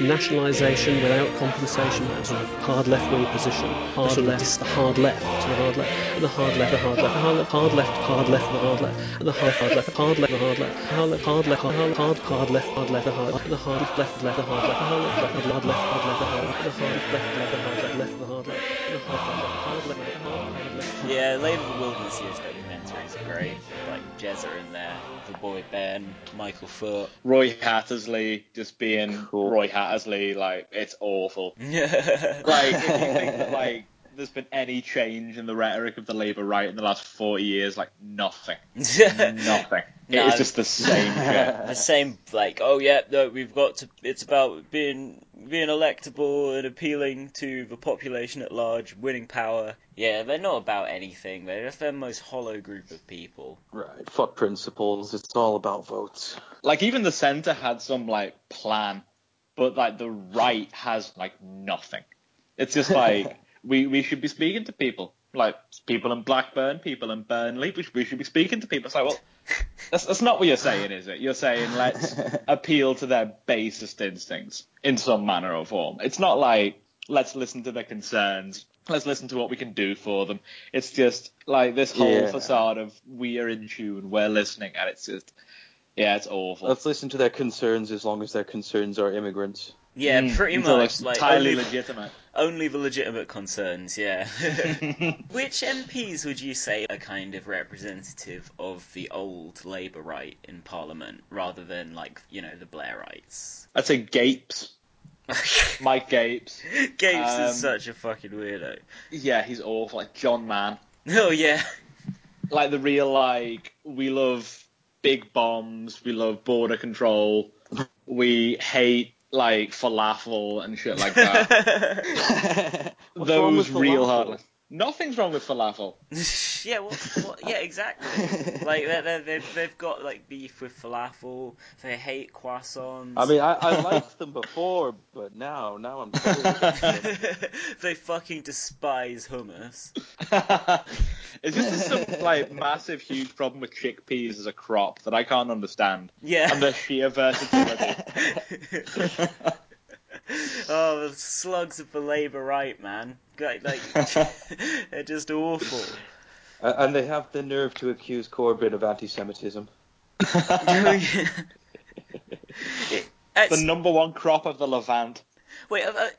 nationalisation without compensation. That's a hard left wing position. Hard left, the hard left, the hard left, and the hard left, the hard left, the hard left, hard left, hard left, the hard left, and the hard hard left, hard left, the hard left, hard left, hard left, hard hard hard left, hard left, the hard the hard left, left, the hard left, the hard left, hard left, hard left, hard left, the hard left, the hard left, left, the hard left, left, the hard left, the hard left, hard left, the hard left. Yeah, Labour the Wilderness Years documentaries are great. Like Jezza in there, the boy Benn, Michael Foot. Roy Hattersley just being Cool. Roy Hattersley, like it's awful. Yeah. Like if you think that like there's been any change in the rhetoric of the Labour right in the last 40 years, like nothing, nothing. No. It's just the same the same like oh yeah no we've got to it's about being being electable and appealing to the population at large winning power yeah they're not about anything they're just the most hollow group of people Right. Fuck principles. It's all about votes. Like even the centre had some like plan, but like the right has like nothing. It's just like we we should be speaking to people, like people in Blackburn, people in Burnley. We should, we should be speaking to people. It's like well, that's that's not what you're saying, is it? You're saying let's appeal to their basest instincts in some manner or form. It's not like let's listen to their concerns. Let's listen to what we can do for them. It's just like this whole Yeah. facade of we are in tune, we're listening, and it's just yeah, it's awful. Let's listen to their concerns as long as their concerns are immigrants. yeah Mm, pretty much it's like entirely only, legitimate. Only the legitimate concerns yeah which MPs would you say are kind of representative of the old Labour right in Parliament rather than like you know the Blairites I'd say Gapes, Mike Gapes. Gapes Um, is such a fucking weirdo Yeah, he's awful. Like John Mann. oh yeah Like the real like we love big bombs, we love border control, we hate like falafel and shit like that. Those real falafel? hard. Nothing's wrong with falafel. yeah, what, what, yeah, exactly. like they they they've, they've got like beef with falafel. They hate croissants. I mean, I, I liked them before, but now, now I'm totally they fucking despise hummus. it's just some like massive, huge problem with chickpeas as a crop that I can't understand. Yeah. And their sheer versatility. oh, the slugs of the Labour right, man. Like, like they're just awful. Uh, and they have the nerve to accuse Corbyn of anti-Semitism. It- the number one crop of the Levant. wait, uh, uh,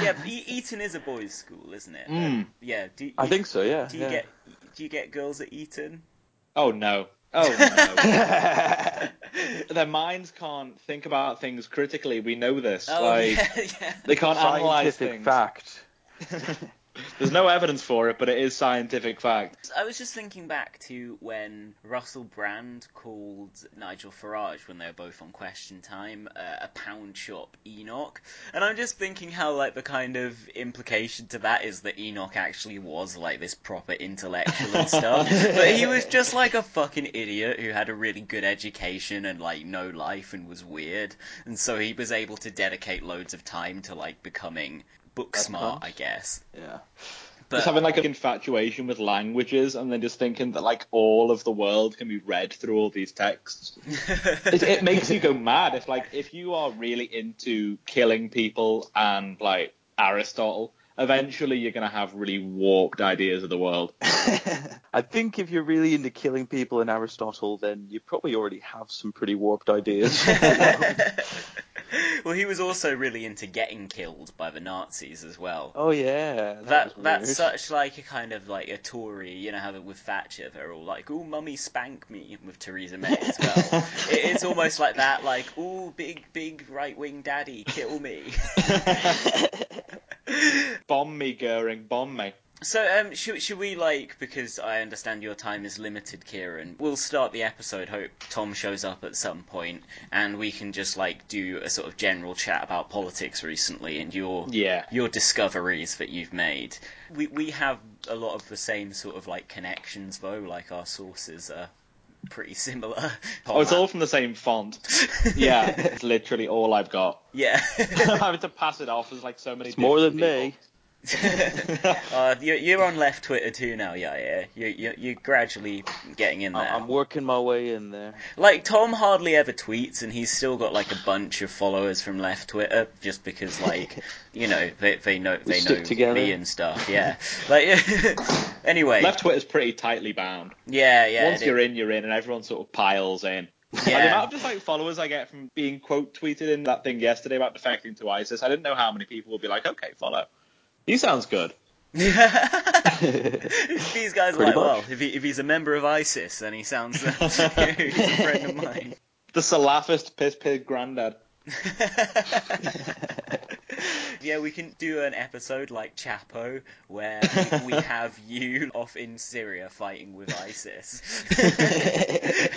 yeah, E- Eton is a boys' school, isn't it? Mm. Yeah. Do, I think so, yeah. Do you yeah. get do you get girls at Eton? Oh no. Oh no. Their minds can't think about things critically. We know this. Oh like yeah, yeah. they can't analyze Scientific things. fact. There's no evidence for it, but it is scientific fact. I was just thinking back to when Russell Brand called Nigel Farage when they were both on Question Time uh, a pound shop Enoch, and I'm just thinking how like the kind of implication to that is that Enoch actually was like this proper intellectual and stuff, but he was just like a fucking idiot who had a really good education and like no life and was weird, and so he was able to dedicate loads of time to like becoming book That's smart, nice. I guess. Yeah. But just having like an infatuation with languages and then just thinking that like all of the world can be read through all these texts. it, it makes you go mad if like if you are really into killing people and like Aristotle, eventually you're gonna have really warped ideas of the world. I think if you're really into killing people in Aristotle, then you probably already have some pretty warped ideas. well, he was also really into getting killed by the Nazis as well. oh yeah, that, that that's such like a kind of like a Tory, you know how with Thatcher they're all like, "Oh, mummy spank me" with Theresa May as well. it, it's almost like that, like, "Oh, big big right wing daddy, kill me." bomb me, Goering, bomb me. So, um, should, should we like because I understand your time is limited, Kieran? We'll start the episode. Hope Tom shows up at some point, and we can just like do a sort of general chat about politics recently and your Yeah. your discoveries that you've made. We we have a lot of the same sort of like connections though. Like our sources are pretty similar. Oh, it's all from the same font. Yeah, it's literally all I've got. yeah. I'm having to pass it off as like so many. It's more than different me. People. uh, you're, you're on left Twitter too now, yeah, yeah. You're, you're, you're gradually getting in there. I- I'm working my way in there. Like Tom hardly ever tweets, and he's still got like a bunch of followers from left Twitter, just because like you know they they know We they know together. me and stuff. Yeah. Like anyway. Left Twitter's pretty tightly bound. Yeah, yeah. Once you're in, you're in, and everyone sort of piles in. And the amount of just like followers I get from being quote tweeted in that thing yesterday about defecting to ISIS, I didn't know how many people would be like, okay, follow. He sounds good. These guys are like, much. well, if, he, if he's a member of ISIS, then he sounds uh, he's a friend of mine. The Salafist piss pig granddad. yeah, we can do an episode like Chapo where we, we have you off in Syria fighting with ISIS.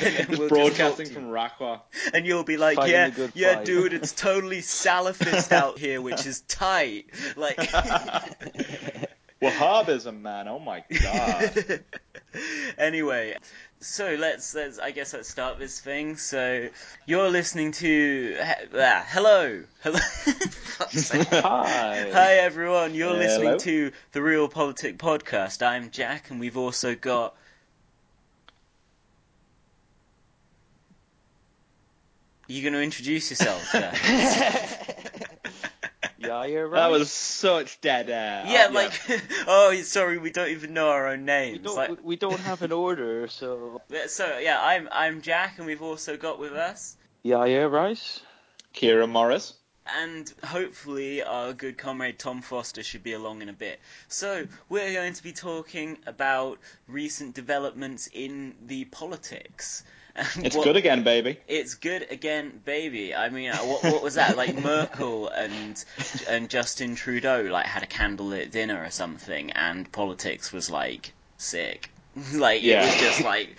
And we'll Broadcasting from. Raqqa. and you'll be like, Fighting yeah, yeah, fight." dude, it's totally Salafist out here, which is tight. Like, Wahhabism, man. Oh my god. anyway, so let's let's I guess let's start this thing. So you're listening to ah, hello, hello. Hi. Hi everyone, you're Hello. listening to the Realpolitik Podcast. I'm Jack, and we've also got. You going to introduce yourself, Jack? Yeah, you're right. That was such dead air. yeah, Oh, like, oh, sorry, we don't even know our own we names. don't, Like, we don't have an order, so so yeah, I'm I'm Jack, and we've also got with us, yeah, yeah, right. Kieran Morris. and hopefully our good comrade Tom Foster should be along in a bit. So we're going to be talking about recent developments in the politics. It's what- good again, baby. It's good again, baby. I mean, uh, what, what was that? Like Merkel and and Justin Trudeau like had a candlelit dinner or something, and politics was like sick. like it was just like,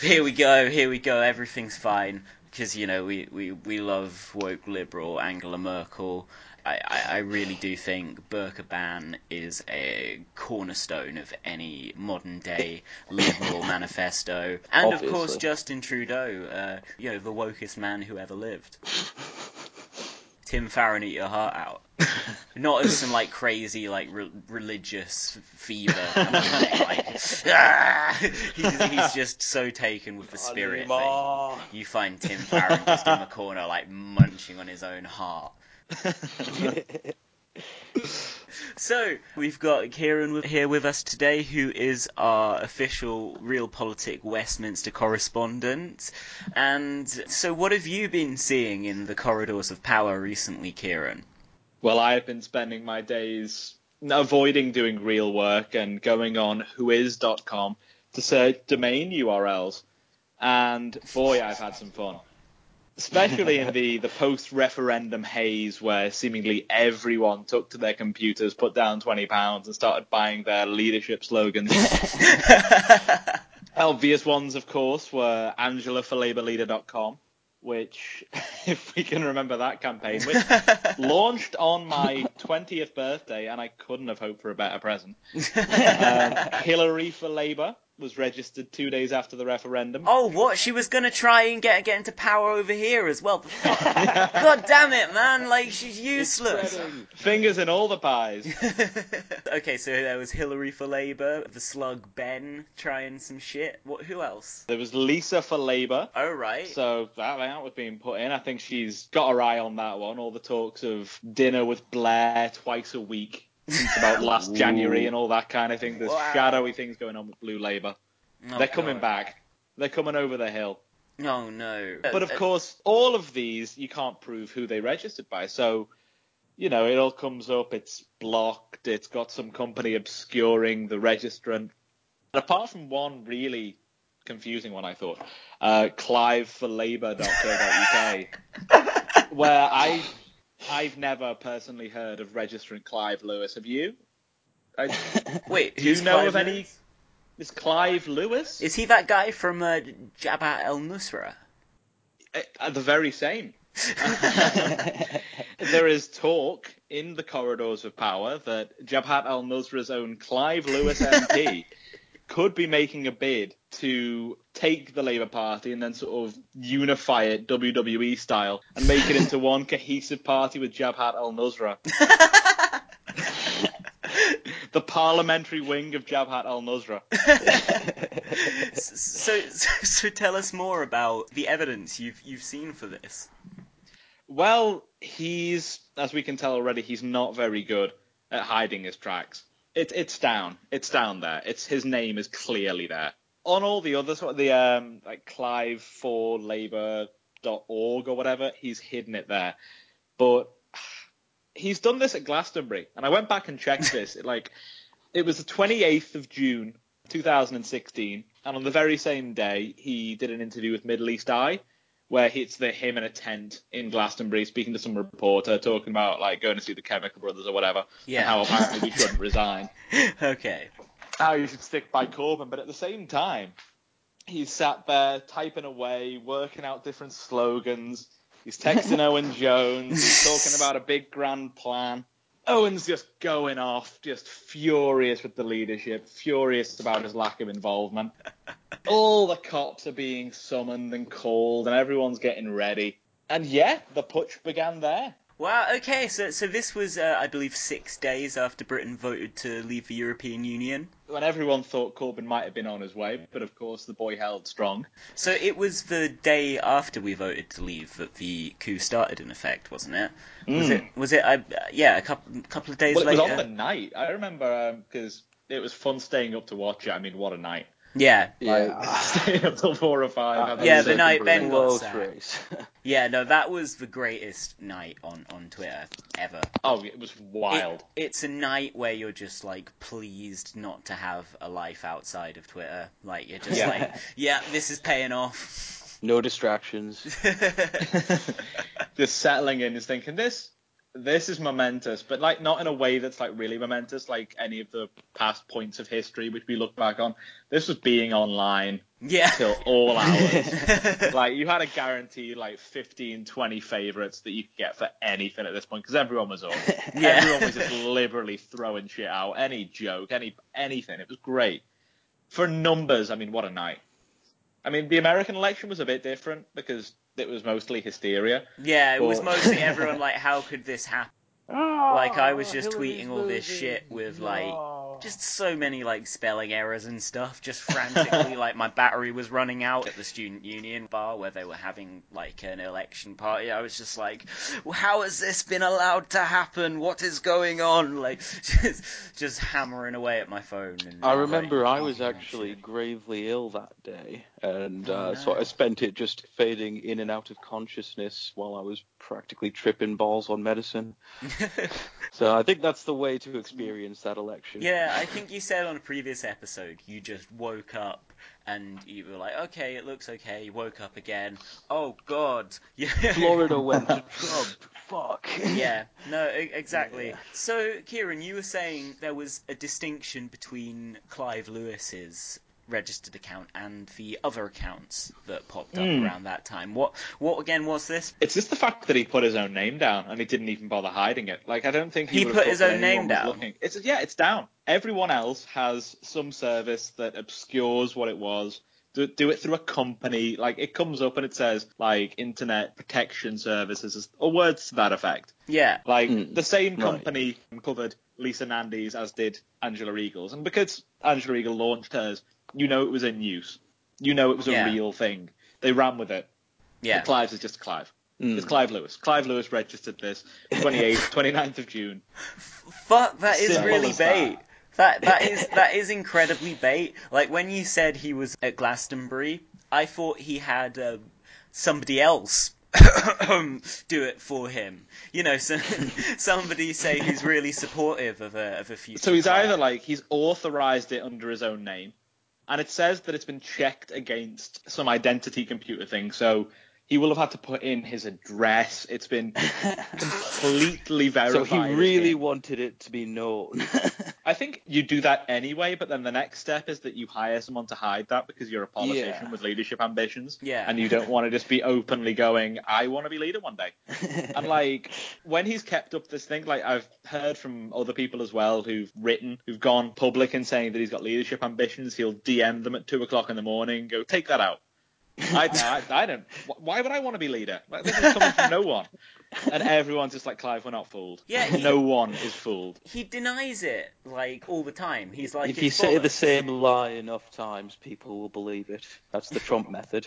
here we go, here we go, everything's fine because you know we, we, we love woke liberal Angela Merkel. I, I, I really do think burqa ban is a cornerstone of any modern day liberal manifesto, and of course Justin Trudeau, uh, you know the wokest man who ever lived. Tim Farron, eat your heart out. Not as some like crazy like re- religious fever kind of thing. Like, ah! he's, he's just so taken with the spirit. You find Tim Farron just in the corner, like munching on his own heart. So we've got Kieran here with us today, who is our official Real Realpolitik Westminster correspondent. And so, what have you been seeing in the corridors of power recently, Kieran? Well, I've been spending my days avoiding doing real work and going on whois.com to search domain URLs. And boy, I've had some fun. Especially in the, the post referendum haze where seemingly everyone took to their computers, put down £20 and started buying their leadership slogans. Obvious ones, of course, were AngelaForLabourLeader.com, which, if we can remember that campaign, which launched on my 20th birthday, and I couldn't have hoped for a better present. Um, Hillary for Labour was registered two days after the referendum. Oh, what? She was gonna try and get get into power over here as well. God damn it, man! Like she's useless. Fingers in all the pies. okay, so there was Hillary for Labour, the slug Benn trying some shit. What? Who else? There was Lisa for Labour. Oh right. So that, that was being put in. I think she's got her eye on that one. All the talks of dinner with Blair twice a week since about last Ooh. January and all that kind of thing. There's Wow. shadowy things going on with Blue Labour. Oh, They're coming God. back. They're coming over the hill. Oh no. But of Uh, course, all of these you can't prove who they registered by. So, you know, it all comes up. It's blocked. It's got some company obscuring the registrant. And apart from one really confusing one, I thought, uh, CliveForLabour.co.uk, where I, I've never personally heard of registrant Clive Lewis. Have you? I, Wait, do you know Clive of any? Lewis? Is Clive Lewis? Is he that guy from uh, Jabhat al Nusra? Uh, the very same. there is talk in the corridors of power that Jabhat al Nusra's own Clive Lewis MP could be making a bid to take the Labour Party and then sort of unify it WWE style and make it into one cohesive party with Jabhat al Nusra. the parliamentary wing of Jabhat al Nusra. so, so, so tell us more about the evidence you've you've seen for this. Well, he's, as we can tell already, he's not very good at hiding his tracks. It, it's down. It's down there. It's his name is clearly there. On all the other sort of the um like Clive for Labour org or whatever, he's hidden it there. But he's done this at Glastonbury, and I went back and checked this. It, like it was the 28th of June, 2016, and on the very same day, he did an interview with Middle East Eye, where it's the him in a tent in Glastonbury speaking to some reporter, talking about like going to see the Chemical Brothers or whatever, Yeah. and how apparently we shouldn't resign. okay. How you should stick by Corbyn, but at the same time, he's sat there typing away, working out different slogans. He's texting Owen Jones. He's talking about a big grand plan. Owen's just going off, just furious with the leadership, furious about his lack of involvement. All the cops are being summoned and called, and everyone's getting ready. And yeah, the putsch began there. Wow. Okay. So so this was uh, I believe six days after Britain voted to leave the European Union. When everyone thought Corbyn might have been on his way, but of course the boy held strong. So it was the day after we voted to leave that the coup started in effect, wasn't it? Was Mm. it? Was it? I, yeah, a couple couple of days Well, it was later. on the night. I remember because it was fun staying up to watch it. I mean, what a night! Yeah. Like, staying up till four or five. Uh, Yeah, the night Benn got Close sacked. Yeah. No, that was the greatest night on on Twitter ever. Oh, it was wild. It- it's a night where you're just like pleased not to have a life outside of Twitter. Like you're just Yeah. like, yeah, this is paying off. no distractions. Just settling in, just thinking this, this is momentous, but like not in a way that's like really momentous, like any of the past points of history which we look back on. This was being online yeah. till all hours. like you had a guarantee like 15, 20 favorites that you could get for anything at this point because everyone was up. Yeah. Everyone was just liberally throwing shit out, any joke, any anything. It was great. For numbers, I mean, what a night. I mean, the American election was a bit different because it was mostly hysteria. Yeah, it was mostly everyone like, how could this happen? Ah, like I was just tweeting all this losing. shit with like No. just so many like spelling errors and stuff. Just frantically, like my battery was running out at the student union bar where they were having like an election party. I was just like, well, how has this been allowed to happen? What is going on? Like just just hammering away at my phone. And, I like, remember I was actually shit. gravely ill that day, and Oh, uh, so. I spent it just fading in and out of consciousness while I was practically tripping balls on medicine. So I think that's the way to experience that election. Yeah, I think you said on a previous episode you just woke up and you were like, okay, it looks okay. You woke up again. Oh God. Florida went to Trump. Fuck. yeah, no, exactly. Yeah. So, Kieran, you were saying there was a distinction between Clive Lewis's registered account and the other accounts that popped up Hmm. around that time. What, what again was this? It's just the fact that he put his own name down and he didn't even bother hiding it. Like I don't think he, He put his own name down? Looking. It's yeah, it's down. Everyone else has some service that obscures what it was. Do, do it through a company. Like it comes up and it says like Internet Protection Services or words to that effect. Yeah, Like Hmm, the same right. company covered Lisa Nandy's as did Angela Eagle's, and because Angela Eagle launched hers, you know it was in use. You know it was a Yeah. real thing. They ran with it. yeah. But Clive's is just Clive. Mm. It's Clive Lewis. Clive Lewis registered this 28th, 29th of June. Fuck, that is Simple really as that. bait. That that is that is incredibly bait. Like when you said he was at Glastonbury, I thought he had um, somebody else do it for him. You know, so, somebody say who's really supportive of a of a future. So he's plan. either like he's authorized it under his own name, and it says that it's been checked against some identity computer thing. So he will have had to put in his address. It's been completely verified. So he really him. wanted it to be known. I think you do that anyway, but then the next step is that you hire someone to hide that because you're a politician Yeah. with leadership ambitions. Yeah. And you don't want to just be openly going, I want to be leader one day. and like, when he's kept up this thing, like I've heard from other people as well who've written, who've gone public and saying that he's got leadership ambitions, he'll DM them at two o'clock in the morning go, take that out. I, I, I don't. Why would I want to be leader? Like, This is coming from no one. And everyone's just like, Clive, we're not fooled. Yeah, he- No one is fooled. He denies it like all the time. He's like, if you "It's say the same lie enough times, people will believe it. That's the Trump method.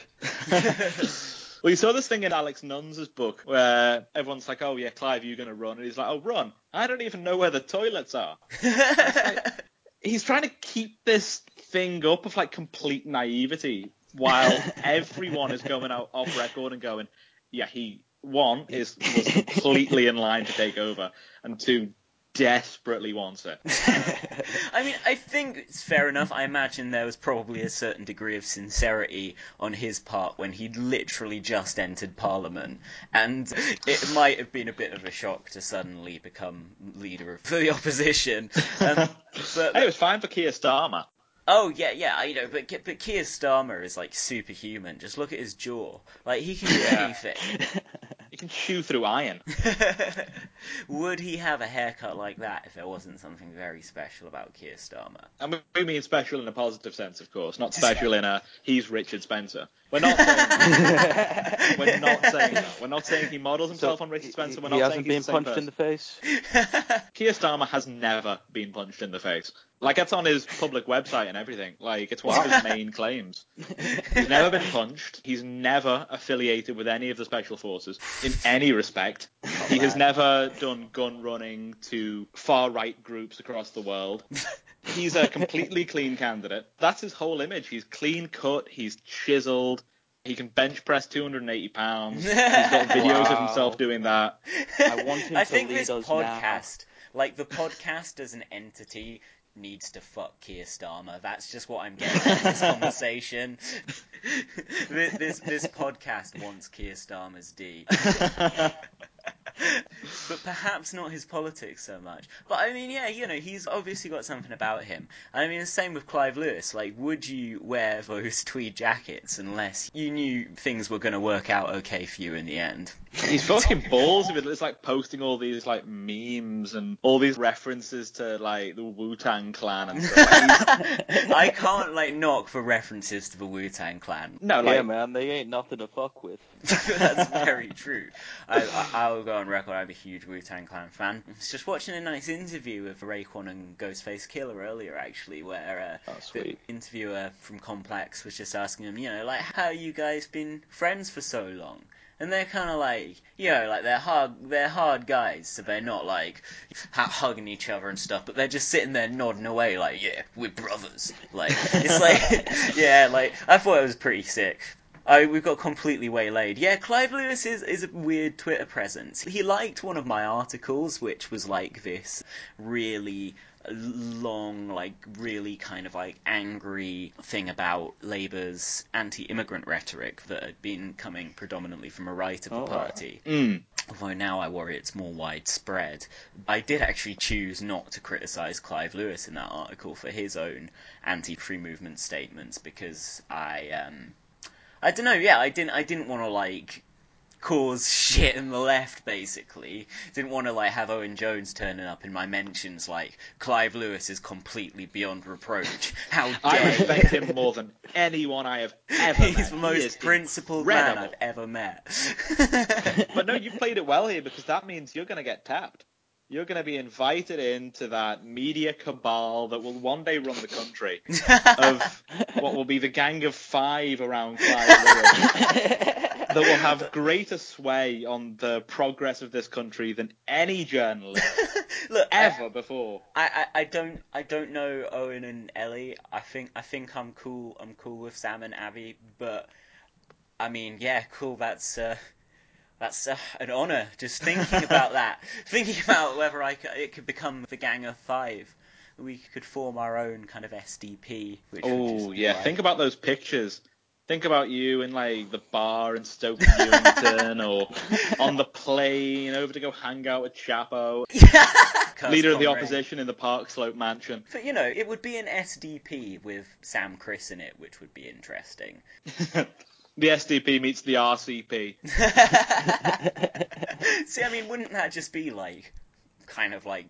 Well, you saw this thing in Alex Nunns' book where everyone's like, "Oh yeah, Clive, you're gonna run," and he's like, "Oh, run! I don't even know where the toilets are." He's trying to keep this thing up of like complete naivety while everyone is going out off record and going, "Yeah, he one is was completely in line to take over, and two desperately wants it." I mean, I think it's fair enough. I imagine there was probably a certain degree of sincerity on his part when he'd literally just entered Parliament, and it might have been a bit of a shock to suddenly become leader of the opposition. Um, but Hey, it was fine for Keir Starmer. Oh yeah, yeah, I know. But Ke- but Keir Starmer is like superhuman. Just look at his jaw. Like he can do anything. he can chew through iron. Would he have a haircut like that if there wasn't something very special about Keir Starmer? And we mean special in a positive sense, of course, not special in a he's Richard Spencer. We're not saying we're not saying that. We're not saying he models himself on Richard Spencer. We're he not saying hasn't he's been the same punched person. in the face. Keir Starmer has never been punched in the face. Like it's on his public website and everything. Like it's one of his main claims. He's never been punched. He's never affiliated with any of the special forces in any respect. He has never done gun running to far right groups across the world. He's a completely clean candidate. That's his whole image. He's clean cut. He's chiseled. He can bench press 280 pounds. He's got videos of himself doing that. I want him I to think lead this us now. podcast, like the podcast as an entity, needs to fuck Keir Starmer. That's just what I'm getting from this conversation. this, this this podcast wants Keir Starmer's D. but perhaps not his politics so much. But I mean, yeah, you know, he's obviously got something about him. I mean, the same with Clive Lewis. Like, would you wear those tweed jackets unless you knew things were going to work out okay for you in the end? He's fucking balls of it. It's like posting all these like memes and all these references to like the Wu Tang Clan and stuff. I can't like knock for references to the Wu Tang Clan. no, yeah, like man, they ain't nothing to fuck with. That's very true. I, I, will go on record. I'm a huge Wu Tang Clan fan. I was just watching a nice interview with Raekwon and Ghostface Killah earlier, actually, where uh, Oh, the interviewer from Complex was just asking him, you know, like, how you guys been friends for so long? And they're kind of like, you know, like they're hard, they're hard guys, so they're not like ha- hugging each other and stuff, but they're just sitting there nodding away, like, yeah, we're brothers. Like, it's like, yeah, like I thought it was pretty sick. I, we've got completely waylaid. Yeah, Clive Lewis is, is a weird Twitter presence. He liked one of my articles, which was like this really long, like really kind of like angry thing about Labour's anti-immigrant rhetoric that had been coming predominantly from a right of the Oh. party. mm, Although now I worry it's more widespread. I did actually choose not to criticise Clive Lewis in that article for his own anti-free movement statements because I, um, I don't know. Yeah, I didn't. I didn't want to like cause shit in the left. Basically, didn't want to like have Owen Jones turning up in my mentions like Clive Lewis is completely beyond reproach. How I dare respect you? him more than anyone I have ever met. He's the most is principled man. I've ever met. But no, you played it well here because that means you're going to get tapped. You're going to be invited into that media cabal that will one day run the country of what will be the gang of five around Clive that will have greater sway on the progress of this country than any journalist Look, I- ever before. I, I, I don't I don't know Owen and Ellie. I think I think I'm cool. I'm cool with Sam and Abby, but I mean, yeah, cool. That's uh, that's uh, an honor. Just thinking about that, thinking about whether I could, it could become the Gang of Five. We could form our own kind of SDP. Oh yeah, like- think about those pictures Think about you in like the bar in Stoke Newington or on the plane over to go hang out with Chapo, leader of the opposition in the Park Slope mansion. But you know, it would be an SDP with Sam Kriss in it, which would be interesting. The SDP meets the RCP. See, I mean, wouldn't that just be like, kind of like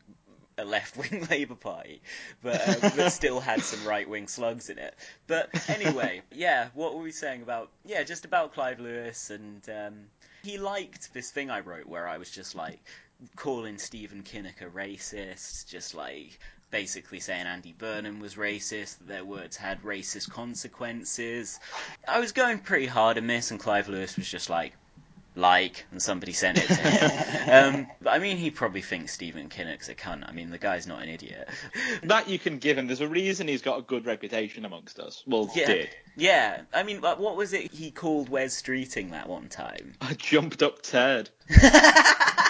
a left-wing Labour Party, but uh, that still had some right-wing slugs in it? But anyway, yeah, what were we saying about? Yeah, just about Clive Lewis, and um, he liked this thing I wrote where I was just like calling Stephen Kinnock a racist, just like basically saying Andy Burnham was racist, that their words had racist consequences. I was going pretty hard on this, and Clive Lewis was just like, like, and somebody sent it to him. um, but I mean, he probably thinks Stephen Kinnock's a cunt. I mean, the guy's not an idiot. That you can give him. There's a reason he's got a good reputation amongst us. Well, Yeah, did. yeah. I mean, what was it he called Wes Streeting that one time? I jumped up turd.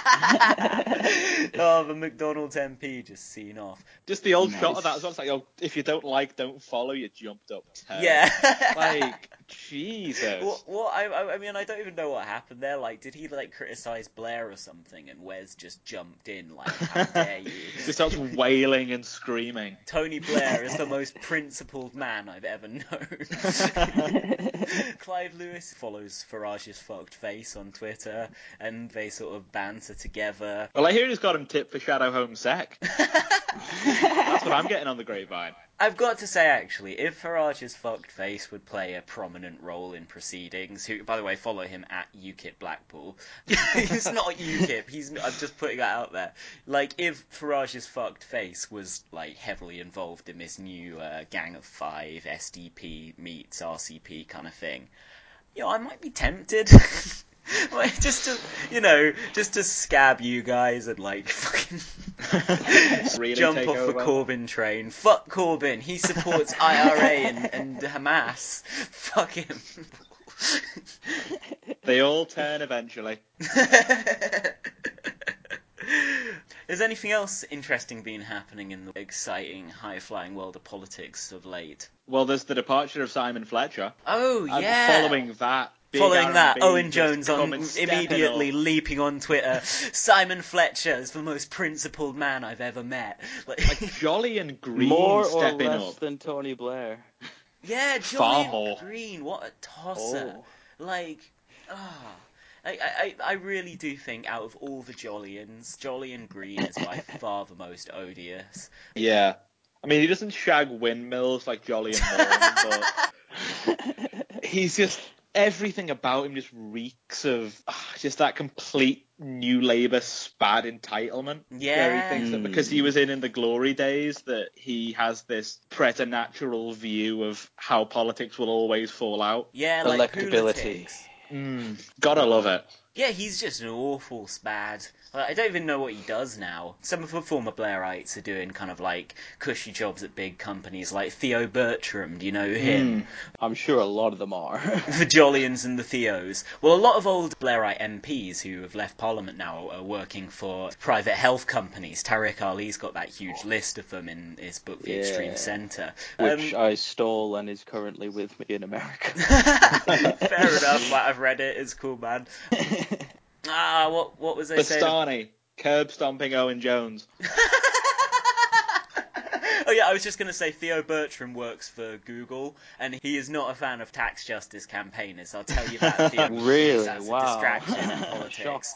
oh, the McDonald's MP just seen off. Just the old Nice. shot of that as well. It's like, oh, if you don't like, don't follow, you jumped up turd. Yeah. Like, Jesus. What, what I, I- I mean, I don't even know what happened there. Like, did he like criticize Blair or something, and Wes just jumped in like, "How dare you?" Just starts wailing and screaming. Tony Blair is the most principled man I've ever known. Clive Lewis follows Farage's fucked face on Twitter, and they sort of banter together. Well, I hear he's got him tipped for Shadow Home Sec. That's what I'm getting on the grapevine. I've got to say, actually, if Farage's fucked face would play a prominent role in proceedings, who, by the way, follow him at UKIP Blackpool. he's not UKIP. He's. I'm just putting that out there. Like, if Farage's fucked face was like heavily involved in this new uh, Gang of Five SDP meets RCP kind of thing, you know, I might be tempted. Just to, you know, just to scab you guys and like fucking Really jump off the over. Corbyn train. Fuck Corbyn. He supports IRA and, and Hamas. Fuck him. They all turn eventually. Is anything else interesting been happening in the exciting, high-flying world of politics of late? Well, there's the departure of Simon Fletcher. Oh And yeah. following that, Following that, R&B Owen Jones on immediately up. leaping on Twitter. Simon Fletcher is the most principled man I've ever met. Like, Jolly and Green More or less up. than Tony Blair. yeah, Far Julian more. Green, what a tosser! Oh. Like, ah. I, I, I really do think out of all the Jollians, Jolly and Green is by far the most odious. Yeah. I mean, he doesn't shag windmills like Jolly and Morn, but he's just everything about him just reeks of ah, just that complete new Labour spad entitlement. Where Yeah. he thinks that because he was in in the glory days that he has this preternatural view of how politics will always fall out. Yeah, like Electability. politics. Mm, gotta love it. Yeah, he's just an awful spad. Like, I don't even know what he does now. Some of the former Blairites are doing kind of like cushy jobs at big companies, like Theo Bertram. Do you know him? I'm sure a lot of them are. the Jollians and the Theos. Well, a lot of old Blairite MPs who have left Parliament now are working for private health companies. Tariq Ali's got that huge list of them in his book, The Yeah. Extreme Centre. which Um, I stole and is currently with me in America. fair enough. Like, I've read it. It's cool, man. Ah, what what was I saying? Bastani, curb stomping Owen Jones. oh yeah, I was just going to say Theo Bertram works for Google, and he is not a fan of tax justice campaigners. I'll tell you that. Theo, Really? That's a Wow. distraction in politics.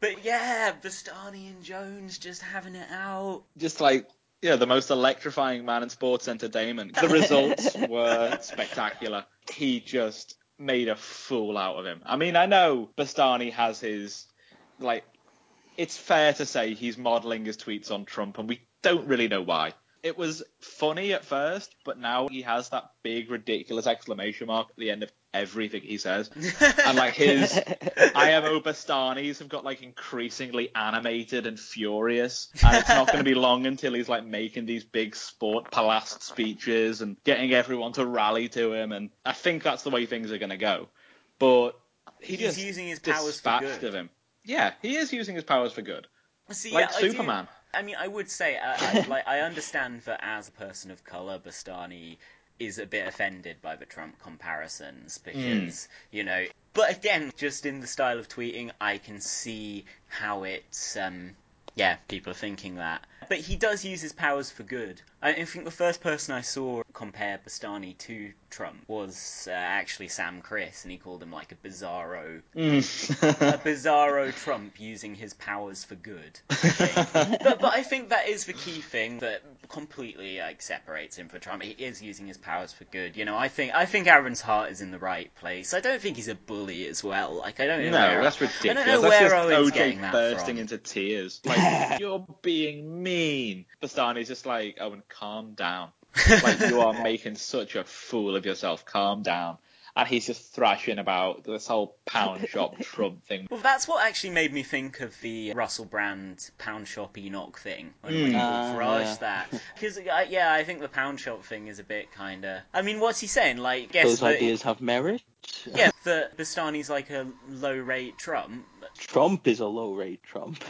But yeah, Bastani and Jones just having it out. just like yeah, the most electrifying man in sports entertainment. The results were spectacular. He just made a fool out of him. I mean, I know Bastani has his like. It's fair to say he's modelling his tweets on Trump, and we don't really know why. It was funny at first, but now he has that big ridiculous exclamation mark at the end of everything he says, and like his IMO Bastanis have got like increasingly animated and furious, and it's not going to be long until he's like making these big Sportpalast speeches and getting everyone to rally to him, and I think that's the way things are going to go. But he He's just using his powers for good. of him. Yeah, he is using his powers for good, See, like yeah, I Superman. I mean, I would say, uh, I, like, I understand that as a person of color, Bastani is a bit offended by the Trump comparisons because, you know, but again, just in the style of tweeting, I can see how it's, um, yeah, people are thinking that. But he does use his powers for good. I, I think the first person I saw compare Bastani to Trump was uh, actually Sam Kriss, and he called him like a bizarro, a bizarro Trump using his powers for good. But, but I think that is the key thing that completely like separates him from Trump. He is using his powers for good. You know, I think I think Aaron's heart is in the right place. I don't think he's a bully as well. Like I don't know. No, where, that's I ridiculous. don't know That's where just Owen's OJ getting that bursting into tears. Like, you're being mean. Bastani's just like, Owen, calm down. like, you are making such a fool of yourself. Calm down. And he's just thrashing about this whole pound shop Trump thing. Well, that's what actually made me think of the Russell Brand pound shop Enoch thing when, when Mm. called Farage yeah. that. Because uh, yeah, I think the pound shop thing is a bit kind of. I mean, what's he saying? Like, guess Those that- ideas have merit. Yeah, that Bastani's like a low rate Trump. Trump is a low rate Trump.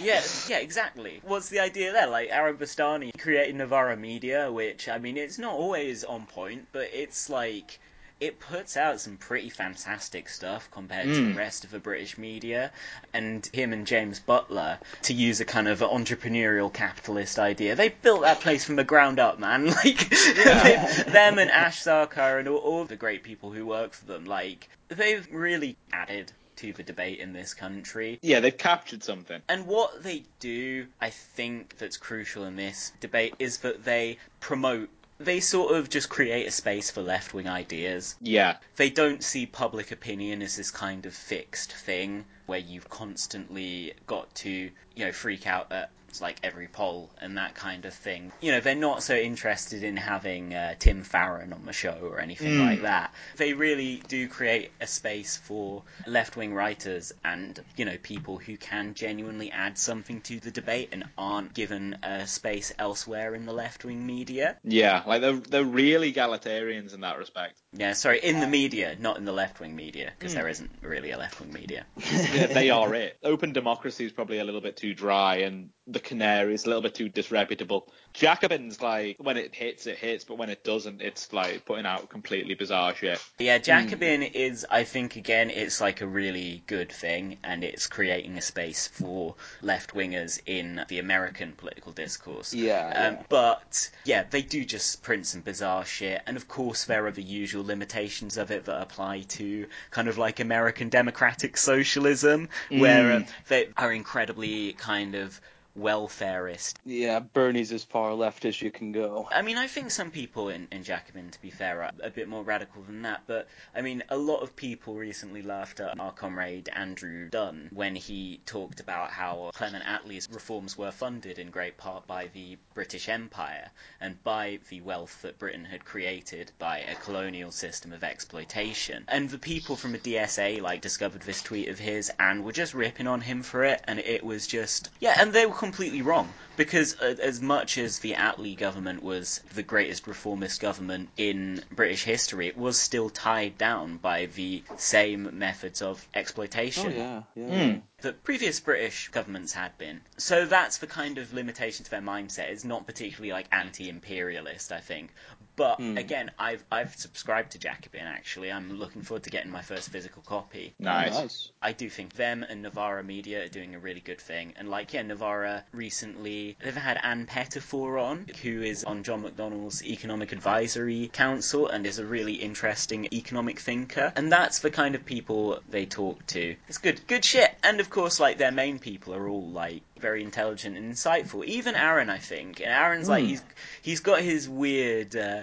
Yeah, yeah, exactly. What's the idea there? Like Aaron Bastani created Novara Media, which I mean, it's not always on point, but it's like it puts out some pretty fantastic stuff compared to Mm. the rest of the British media. And him and James Butler, to use a kind of entrepreneurial capitalist idea, they built that place from the ground up, man. Like they- them and Ash Sarkar and all, all the great people who work for them, like they've really added to the debate in this country. yeah, they've captured something. And what they do, I think, that's crucial in this debate is that they promote. They sort of just create a space for left wing ideas. Yeah. They don't see public opinion as this kind of fixed thing where you've constantly got to, you know, freak out at like every poll and that kind of thing. You know, they're not so interested in having uh, Tim Farron on the show or anything Mm. like that. They really do create a space for left wing writers and, you know, people who can genuinely add something to the debate and aren't given a space elsewhere in the left wing media. Yeah, like they're, they're really egalitarians in that respect. Yeah, sorry, in the media, not in the left wing media, because Mm. there isn't really a left wing media. Yeah, they are it. Open democracy is probably a little bit too dry, and the canary is a little bit too disreputable. Jacobin's like when it hits, it hits, but when it doesn't, it's like putting out completely bizarre shit. Yeah, Jacobin is, I think, again, it's like a really good thing, and it's creating a space for left wingers in the American political discourse. Yeah, Um, yeah. But, yeah, they do just print some bizarre shit, and of course, there are the usual limitations of it that apply to kind of like American democratic socialism, where uh, they are incredibly kind of welfarist yeah, Bernie's as far left as you can go. I mean, I think some people in, in Jacobin, to be fair, are a bit more radical than that. But I mean, a lot of people recently laughed at our comrade Andrew Dunn when he talked about how Clement Attlee's reforms were funded in great part by the British Empire and by the wealth that Britain had created by a colonial system of exploitation. And the people from the DSA like discovered this tweet of his and were just ripping on him for it, and it was just yeah, and they were completely wrong because uh, as much as the Attlee government was the greatest reformist government in British history, it was still tied down by the same methods of Oh exploitation yeah, yeah. Mm. that previous British governments had been. So that's the kind of limitation to their mindset. It's not particularly like anti-imperialist, I think. But Hmm. again, I've I've subscribed to Jacobin actually. I'm looking forward to getting my first physical copy. Nice. nice. I do think them and Novara Media are doing a really good thing. And like, yeah, Novara recently, they've had Ann Pettifor on, who is on John McDonnell's Economic Advisory Council and is a really interesting economic thinker. And that's the kind of people they talk to. It's good, good shit. And of course, like, their main people are all like very intelligent and insightful. Even Aaron, I think. And Aaron's like, Mm. he's he's got his weird. Uh,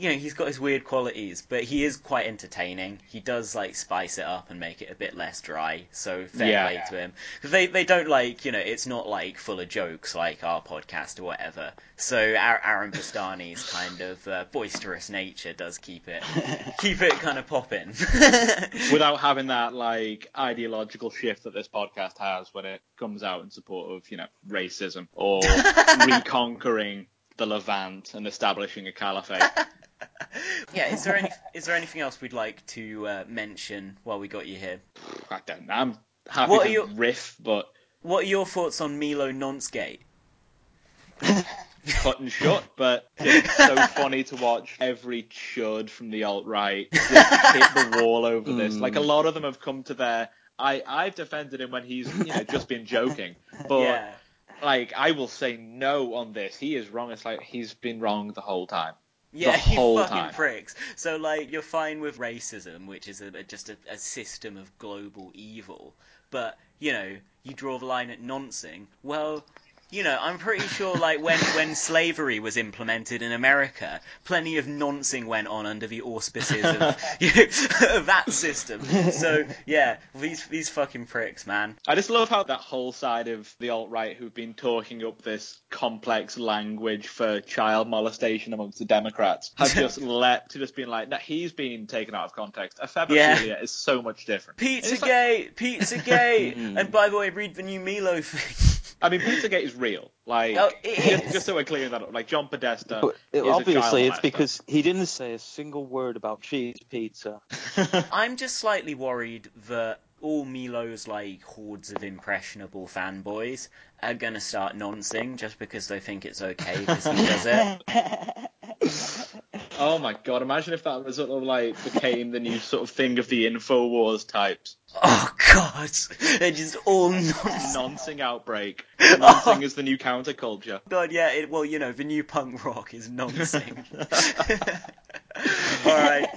you know, he's got his weird qualities, but he is quite entertaining. He does like spice it up and make it a bit less dry. So fair Yeah. play to him. 'Cause they they don't like you know, it's not like full of jokes like our podcast or whatever. So Ar- Aaron Bastani's kind of uh, boisterous nature does keep it keep it kind of popping. Without having that like ideological shift that this podcast has when it comes out in support of, you know, racism or reconquering the Levant and establishing a caliphate. yeah, is there any is there anything else we'd like to uh, mention while we got you here? I don't know. I'm happy What are to your- riff, but What are your thoughts on Milo Nonsgate? cut and shut, but it's so funny to watch every chud from the alt right hit the wall over this. Mm. Like a lot of them have come to their. I I've defended him when he's you know just been joking, but yeah. like I will say no on this. He is wrong. It's like he's been wrong the whole time. Yeah, the whole you fucking time. pricks. So, like, you're fine with racism, which is a, a- just a, a system of global evil, but, you know, you draw the line at noncing. Well, you know, I'm pretty sure, like, when, when slavery was implemented in America, plenty of noncing went on under the auspices of, you know, of that system. So, yeah, these, these fucking pricks, man. I just love how that whole side of the alt right who've been talking up this complex language for child molestation amongst the Democrats have just leapt to just being like, no, he's been taken out of context. Ephebophilia is so much different. And it's like- Pizzagate! Pizzagate! and by the way, read the new Milo thing. I mean, Pizzagate is real. Like, Oh, just, just so we're clearing that up, like John Podesta. But it- is a obviously, child it's because he didn't say a single word about cheese pizza. I'm just slightly worried that all Milo's like hordes of impressionable fanboys are gonna start noncing just because they think it's okay because he does it. oh my god! Imagine if that was sort of like became the new sort of thing of the Infowars types. Oh god, they're just all nonce. Noncing outbreak. Noncing is the new counterculture. God, yeah. It, well, you know, the new punk rock is noncing. all right.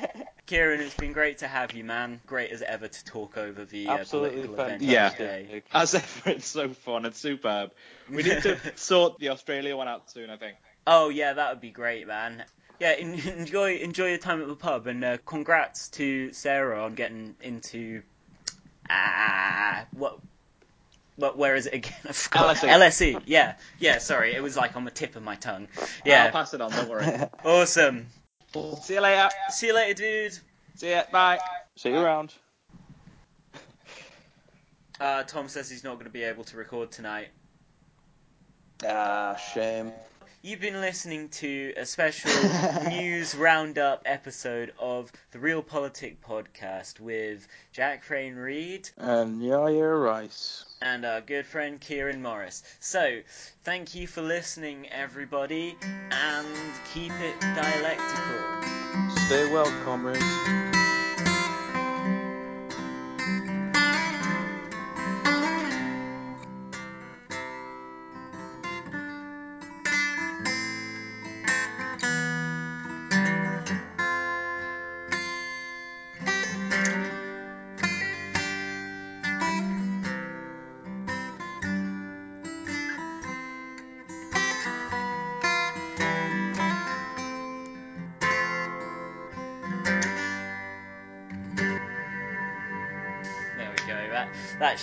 Kieran, it's been great to have you, man. Great as ever to talk over the uh, political event Yeah. of the day. fantastic. As ever, it's so fun. It's superb. We need to sort the Australia one out soon, I think. Oh yeah, that would be great, man. Yeah, en- enjoy enjoy your time at the pub, and uh, congrats to Sarah on getting into ah what. What, where is it again? I forgot. LSE. LSE. Yeah, yeah. Sorry, it was like on the tip of my tongue. I'll Yeah, pass it on. Don't worry. awesome. See you later. See you later, dude. See ya. Bye. See you around. Uh, Tom says he's not going to be able to record tonight. Ah, shame. You've been listening to a special news roundup episode of the Realpolitik podcast with Jack Crane Reed And Yaya Rice. and our good friend Kieran Morris. So, thank you for listening, everybody, and keep it dialectical. Stay well, comrades.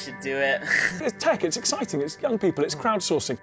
Should do it. It's tech, it's exciting, it's young people, it's hmm. crowdsourcing.